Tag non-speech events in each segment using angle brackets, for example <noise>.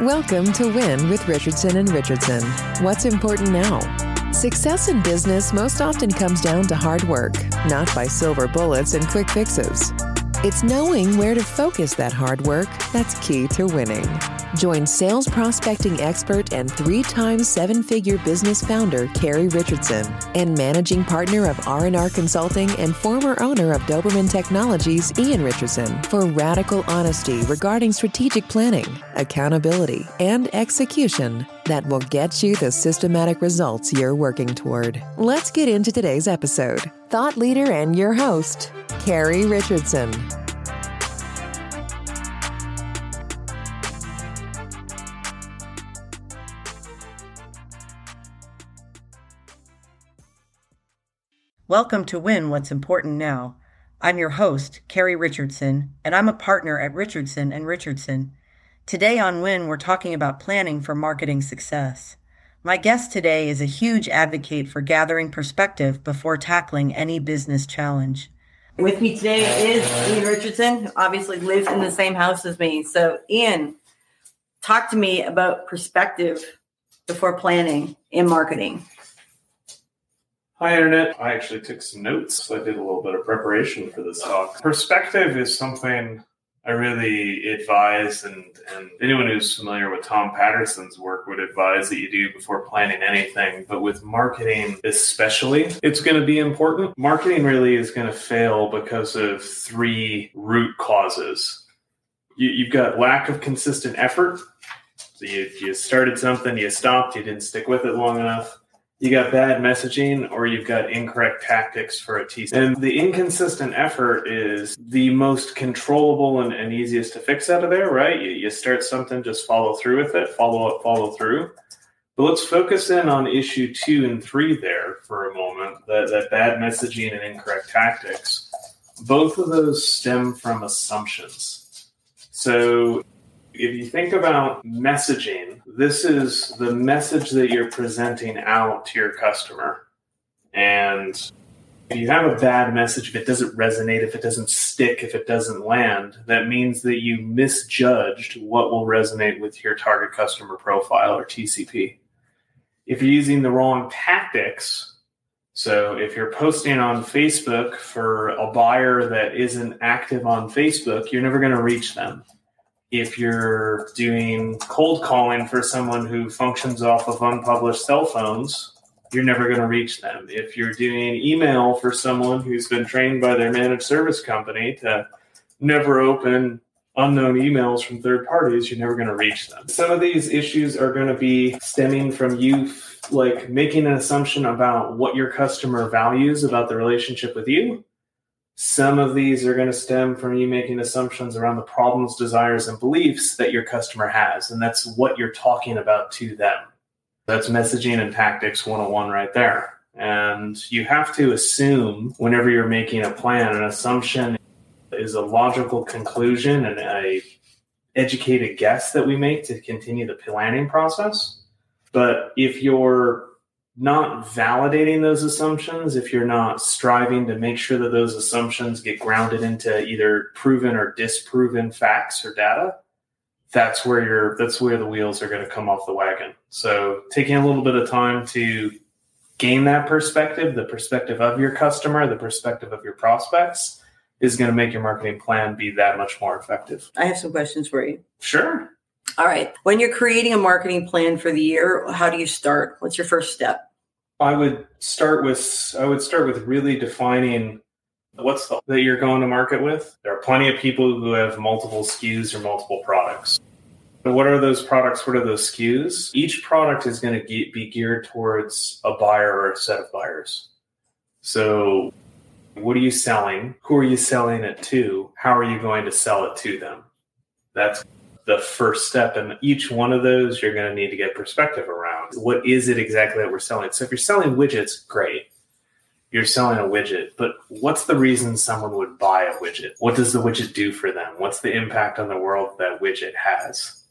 Welcome to Win with Richardson and Richardson. What's important now? Success in business most often comes down to hard work, not by silver bullets and quick fixes. It's knowing where to focus that hard work that's key to winning. Join sales prospecting expert and three times seven-figure business founder Carrie Richardson and managing partner of R&R Consulting and former owner of Doberman Technologies Ian Richardson for radical honesty regarding strategic planning, accountability, and execution that will get you the systematic results you're working toward. Let's get into today's episode. Thought leader and your host, Carrie Richardson. Welcome to Win What's Important Now. I'm your host, Carrie Richardson, and I'm a partner at Richardson and Richardson. Today on Win, we're talking about planning for marketing success. My guest today is a huge advocate for gathering perspective before tackling any business challenge. With me today is Ian Richardson, who obviously lives in the same house as me. So, Ian, talk to me about perspective before planning in marketing. Hi, Internet. I actually took some notes. So I did a little bit of preparation for this talk. Perspective is something I really advise, and, and anyone who's familiar with Tom Patterson's work would advise that you do before planning anything. But with marketing, especially, it's going to be important. Marketing really is going to fail because of three root causes. You, you've got lack of consistent effort. So you, you started something, you stopped, you didn't stick with it long enough you got bad messaging or you've got incorrect tactics for a TC. And the inconsistent effort is the most controllable and, and easiest to fix out of there, right? You, you start something, just follow through with it, follow up, follow through. But let's focus in on issue two and three there for a moment that, that bad messaging and incorrect tactics. Both of those stem from assumptions. So if you think about messaging, this is the message that you're presenting out to your customer. And if you have a bad message, if it doesn't resonate, if it doesn't stick, if it doesn't land, that means that you misjudged what will resonate with your target customer profile or TCP. If you're using the wrong tactics, so if you're posting on Facebook for a buyer that isn't active on Facebook, you're never going to reach them if you're doing cold calling for someone who functions off of unpublished cell phones, you're never going to reach them. If you're doing email for someone who's been trained by their managed service company to never open unknown emails from third parties, you're never going to reach them. Some of these issues are going to be stemming from you like making an assumption about what your customer values about the relationship with you some of these are going to stem from you making assumptions around the problems, desires, and beliefs that your customer has. And that's what you're talking about to them. That's messaging and tactics 101 right there. And you have to assume whenever you're making a plan, an assumption is a logical conclusion and a educated guess that we make to continue the planning process. But if you're not validating those assumptions, if you're not striving to make sure that those assumptions get grounded into either proven or disproven facts or data, that's where you're that's where the wheels are going to come off the wagon. So taking a little bit of time to gain that perspective, the perspective of your customer, the perspective of your prospects, is going to make your marketing plan be that much more effective. I have some questions for you. Sure. All right. When you're creating a marketing plan for the year, how do you start? What's your first step? I would start with I would start with really defining what's the that you're going to market with. There are plenty of people who have multiple SKUs or multiple products. What are those products? What are those SKUs? Each product is going to be geared towards a buyer or a set of buyers. So, what are you selling? Who are you selling it to? How are you going to sell it to them? That's the first step. And each one of those, you're going to need to get perspective around. What is it exactly that we're selling? So if you're selling widgets, great. You're selling a widget, but what's the reason someone would buy a widget? What does the widget do for them? What's the impact on the world that widget has?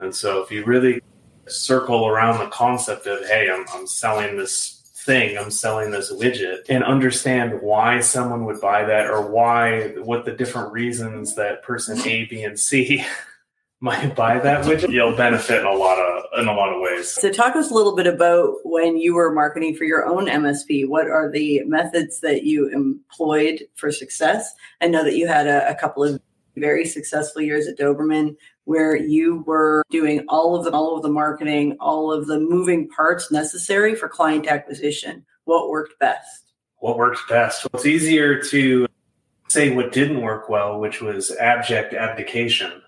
And so if you really circle around the concept of, hey, I'm, I'm selling this thing, I'm selling this widget, and understand why someone would buy that or why, what the different reasons that person A, B, and C <laughs> might <laughs> buy that widget, you'll benefit in a lot of in a lot of ways. So talk us a little bit about when you were marketing for your own MSP. What are the methods that you employed for success? I know that you had a, a couple of very successful years at Doberman where you were doing all of the all of the marketing, all of the moving parts necessary for client acquisition. What worked best? What worked best? Well, it's easier to say what didn't work well, which was abject abdication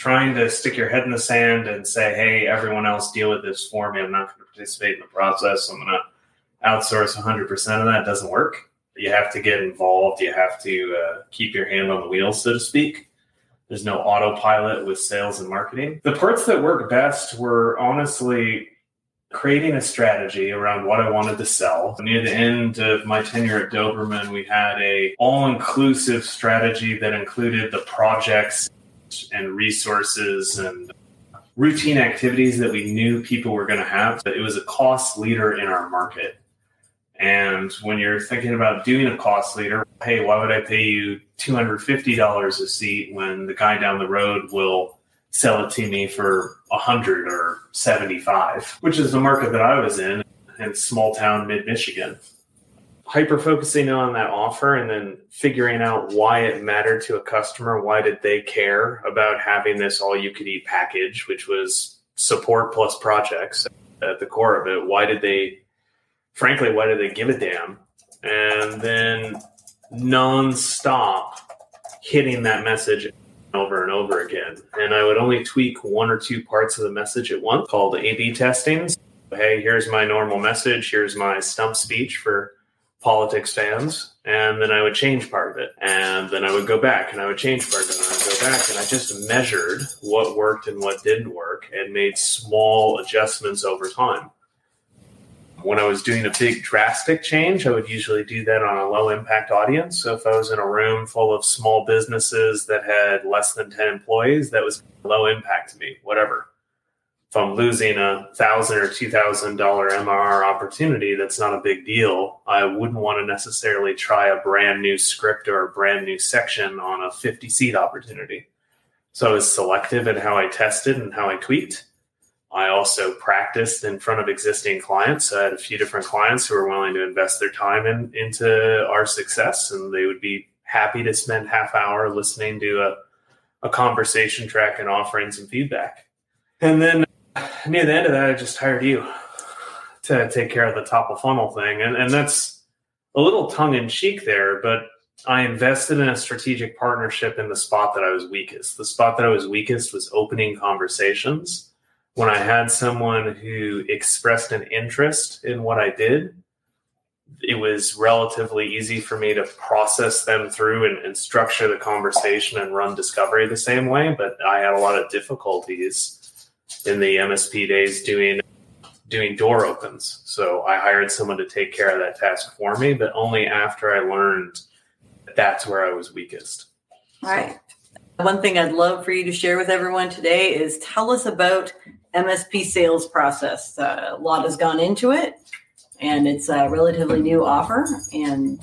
trying to stick your head in the sand and say, hey, everyone else deal with this for me. I'm not going to participate in the process. I'm going to outsource 100% of that doesn't work. You have to get involved. You have to uh, keep your hand on the wheel, so to speak. There's no autopilot with sales and marketing. The parts that work best were honestly creating a strategy around what I wanted to sell. Near the end of my tenure at Doberman, we had a all-inclusive strategy that included the projects and resources and routine activities that we knew people were going to have. But it was a cost leader in our market. And when you're thinking about doing a cost leader, hey, why would I pay you $250 a seat when the guy down the road will sell it to me for 100 or 75, which is the market that I was in in small town mid Michigan hyper focusing on that offer and then figuring out why it mattered to a customer. Why did they care about having this all you could eat package, which was support plus projects at the core of it? Why did they, frankly, why did they give a damn? And then nonstop hitting that message over and over again. And I would only tweak one or two parts of the message at once called A B testing. Hey, here's my normal message. Here's my stump speech for politics fans, and then I would change part of it, and then I would go back and I would change part of it, and I would go back, and I just measured what worked and what didn't work, and made small adjustments over time. When I was doing a big drastic change, I would usually do that on a low impact audience. So if I was in a room full of small businesses that had less than 10 employees, that was low impact to me, whatever if I'm losing a thousand or two thousand dollar MRR opportunity, that's not a big deal. I wouldn't want to necessarily try a brand new script or a brand new section on a 50 seat opportunity. So I was selective in how I tested and how I tweaked. I also practiced in front of existing clients. I had a few different clients who were willing to invest their time in, into our success, and they would be happy to spend half hour listening to a, a conversation track and offering some feedback. And then near the end of that, I just hired you to take care of the top of funnel thing. And, and that's a little tongue in cheek there, but I invested in a strategic partnership in the spot that I was weakest. The spot that I was weakest was opening conversations. When I had someone who expressed an interest in what I did, it was relatively easy for me to process them through and, and structure the conversation and run discovery the same way. But I had a lot of difficulties in the MSP days doing doing door opens. So I hired someone to take care of that task for me, but only after I learned that that's where I was weakest. All right. One thing I'd love for you to share with everyone today is tell us about MSP sales process. Uh, a lot has gone into it, and it's a relatively new offer, and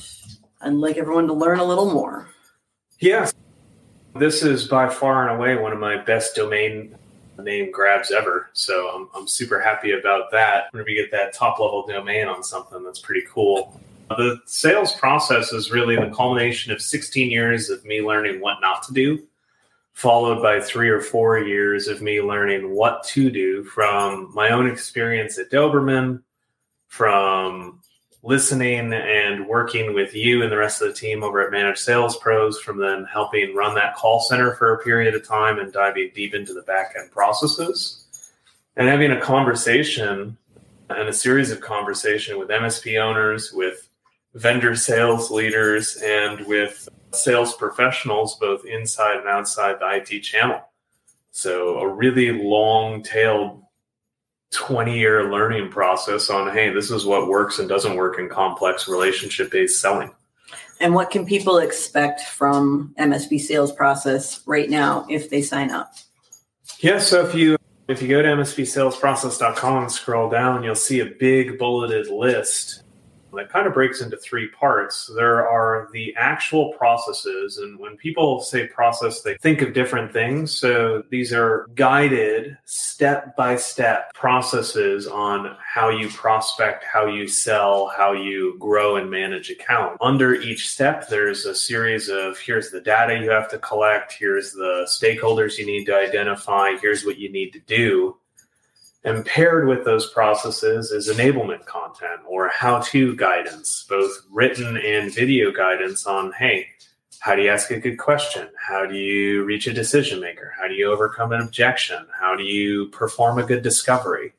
I'd like everyone to learn a little more. Yes, this is by far and away one of my best domain name grabs ever. So I'm, I'm super happy about that. Whenever you get that top level domain on something, that's pretty cool. The sales process is really the culmination of 16 years of me learning what not to do, followed by three or four years of me learning what to do from my own experience at Doberman, from listening and working with you and the rest of the team over at Managed Sales Pros from then helping run that call center for a period of time and diving deep into the back end processes and having a conversation and a series of conversation with MSP owners, with vendor sales leaders, and with sales professionals, both inside and outside the IT channel. So a really long tailed 20 year learning process on hey this is what works and doesn't work in complex relationship based selling. And what can people expect from MSP sales process right now if they sign up? Yeah so if you if you go to mspsalesprocess.com and scroll down you'll see a big bulleted list that kind of breaks into three parts. There are the actual processes, and when people say process, they think of different things. So these are guided step by step processes on how you prospect, how you sell, how you grow and manage account. Under each step, there's a series of here's the data you have to collect, here's the stakeholders you need to identify, here's what you need to do. And paired with those processes is enablement content or how to guidance, both written and video guidance on hey, how do you ask a good question? How do you reach a decision maker? How do you overcome an objection? How do you perform a good discovery?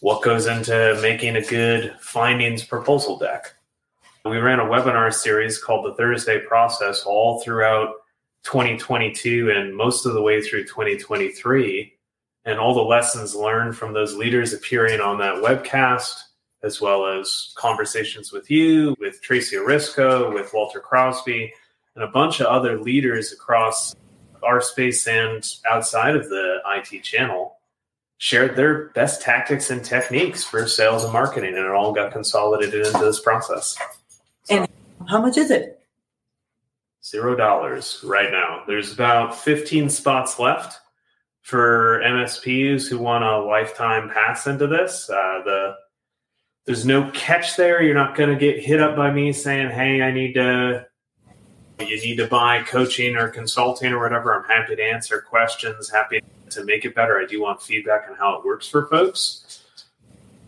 What goes into making a good findings proposal deck? We ran a webinar series called the Thursday Process all throughout 2022 and most of the way through 2023 and all the lessons learned from those leaders appearing on that webcast, as well as conversations with you, with Tracie Orisko, with Walter Crosby, and a bunch of other leaders across our space and outside of the IT channel shared their best tactics and techniques for sales and marketing, and it all got consolidated into this process. So, and how much is it? Zero dollars right now. There's about 15 spots left for MSPs who want a lifetime pass into this. Uh, the there's no catch there. You're not going to get hit up by me saying, "Hey, I need to." You need to buy coaching or consulting or whatever. I'm happy to answer questions. Happy to make it better. I do want feedback on how it works for folks.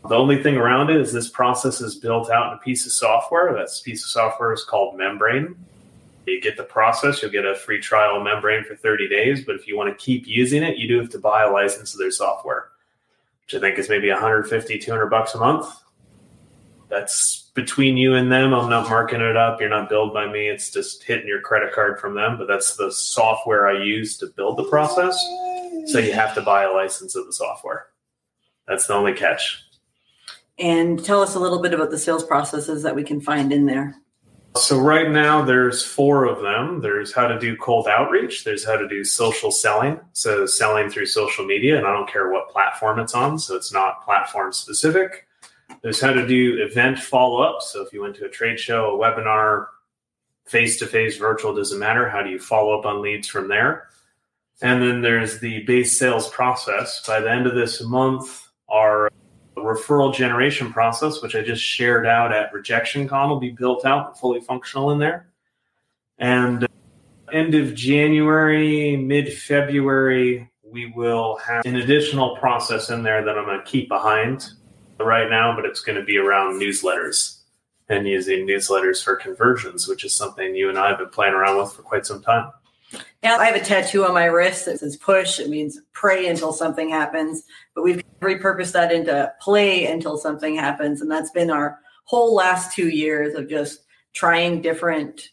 The only thing around it is this process is built out in a piece of software. That piece of software is called Membrain you get the process, you'll get a free trial Membrain for 30 days. But if you want to keep using it, you do have to buy a license of their software, which I think is maybe 150, 200 bucks a month. That's between you and them. I'm not marking it up. You're not billed by me. It's just hitting your credit card from them. But that's the software I use to build the process. So you have to buy a license of the software. That's the only catch. And tell us a little bit about the sales processes that we can find in there. So right now there's four of them. There's how to do cold outreach. There's how to do social selling. So selling through social media, and I don't care what platform it's on. So it's not platform specific. There's how to do event follow up. So if you went to a trade show, a webinar, face to face, virtual, doesn't matter. How do you follow up on leads from there? And then there's the base sales process. By the end of this month, our referral generation process, which I just shared out at RejectionCon, will be built out and fully functional in there. And uh, end of January, mid February, we will have an additional process in there that I'm going to keep behind right now, but it's going to be around newsletters and using newsletters for conversions, which is something you and I have been playing around with for quite some time. Now I have a tattoo on my wrist that says push. It means pray until something happens. But we've repurposed that into play until something happens. And that's been our whole last two years of just trying different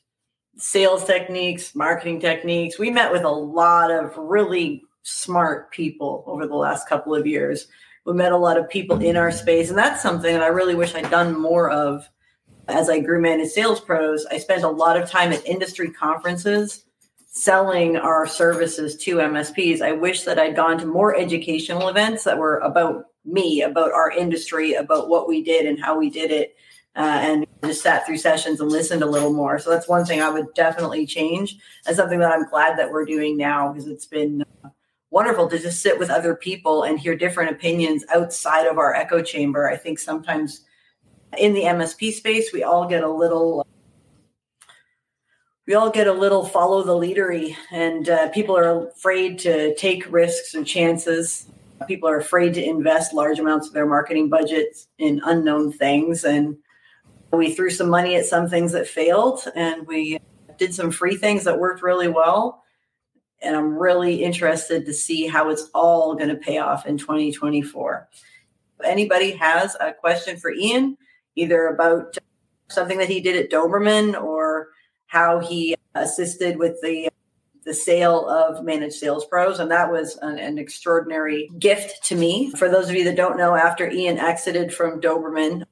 sales techniques, marketing techniques. We met with a lot of really smart people over the last couple of years. We met a lot of people in our space. And that's something that I really wish I'd done more of as I grew managed sales pros. I spent a lot of time at industry conferences selling our services to MSPs. I wish that I'd gone to more educational events that were about me, about our industry, about what we did and how we did it, uh, and just sat through sessions and listened a little more. So that's one thing I would definitely change, and something that I'm glad that we're doing now because it's been wonderful to just sit with other people and hear different opinions outside of our echo chamber. I think sometimes in the MSP space, we all get a little we all get a little follow the leadery, and uh, people are afraid to take risks and chances. People are afraid to invest large amounts of their marketing budgets in unknown things. And we threw some money at some things that failed, and we did some free things that worked really well. And I'm really interested to see how it's all going to pay off in 2024. If anybody has a question for Ian, either about something that he did at Doberman or how he assisted with the the sale of managed sales pros. And that was an, an, extraordinary gift to me. For those of you that don't know after ian exited from doberman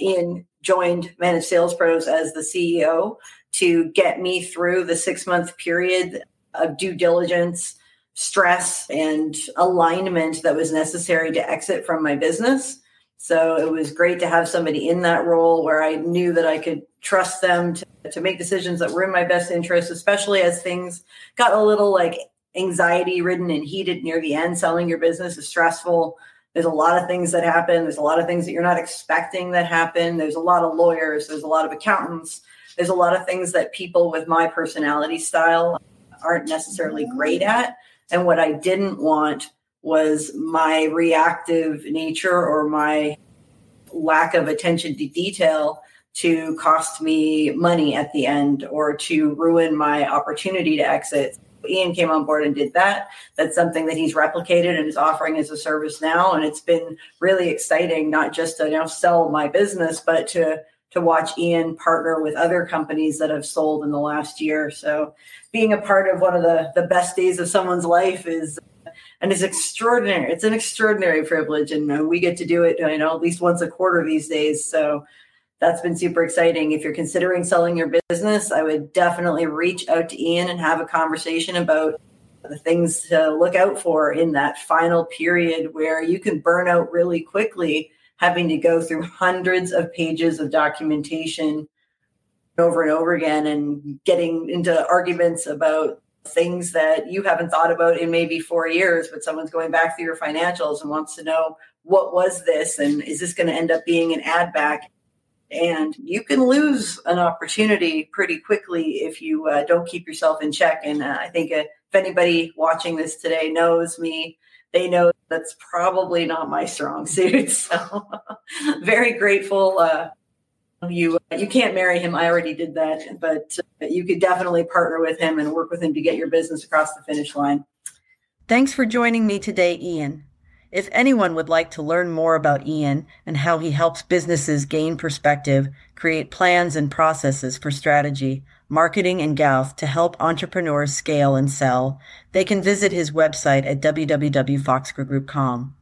ian joined managed sales pros as the ceo to get me through the six month period of due diligence stress and alignment that was necessary to exit from my business So it was great to have somebody in that role where I knew that I could trust them to, to make decisions that were in my best interest, especially as things got a little like anxiety ridden and heated near the end. Selling your business is stressful. There's a lot of things that happen. There's a lot of things that you're not expecting that happen. There's a lot of lawyers. There's a lot of accountants. There's a lot of things that people with my personality style aren't necessarily great mm-hmm. at. And what I didn't want was my reactive nature or my lack of attention to detail to cost me money at the end or to ruin my opportunity to exit. Ian came on board and did that. That's something that he's replicated and is offering as a service now. And it's been really exciting, not just to you know sell my business, but to to watch Ian partner with other companies that have sold in the last year. So being a part of one of the, the best days of someone's life is and it's extraordinary. It's an extraordinary privilege, and uh, we get to do it, you know, at least once a quarter these days. So that's been super exciting. If you're considering selling your business, I would definitely reach out to Ian and have a conversation about the things to look out for in that final period where you can burn out really quickly, having to go through hundreds of pages of documentation over and over again and getting into arguments about things that you haven't thought about in maybe four years, but someone's going back through your financials and wants to know what was this and is this going to end up being an ad back? And you can lose an opportunity pretty quickly if you uh, don't keep yourself in check. And uh, I think uh, if anybody watching this today knows me, they know that's probably not my strong suit. <laughs> So, <laughs> very grateful uh, you you can't marry him. I already did that, but uh, you could definitely partner with him and work with him to get your business across the finish line. Thanks for joining me today, Ian. If anyone would like to learn more about Ian and how he helps businesses gain perspective, create plans and processes for strategy, marketing, and growth to help entrepreneurs scale and sell, they can visit his website at www.foxgroup.com.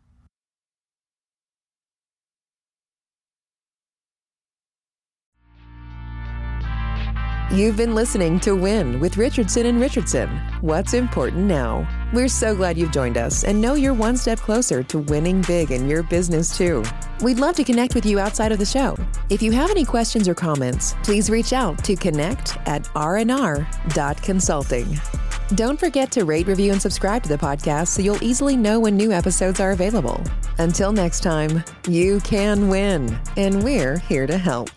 You've been listening to Win with Richardson and Richardson. What's important now? We're so glad you've joined us and know you're one step closer to winning big in your business too. We'd love to connect with you outside of the show. If you have any questions or comments, please reach out to connect at rnr.consulting. Don't forget to rate, review, and subscribe to the podcast so you'll easily know when new episodes are available. Until next time, you can win, and we're here to help.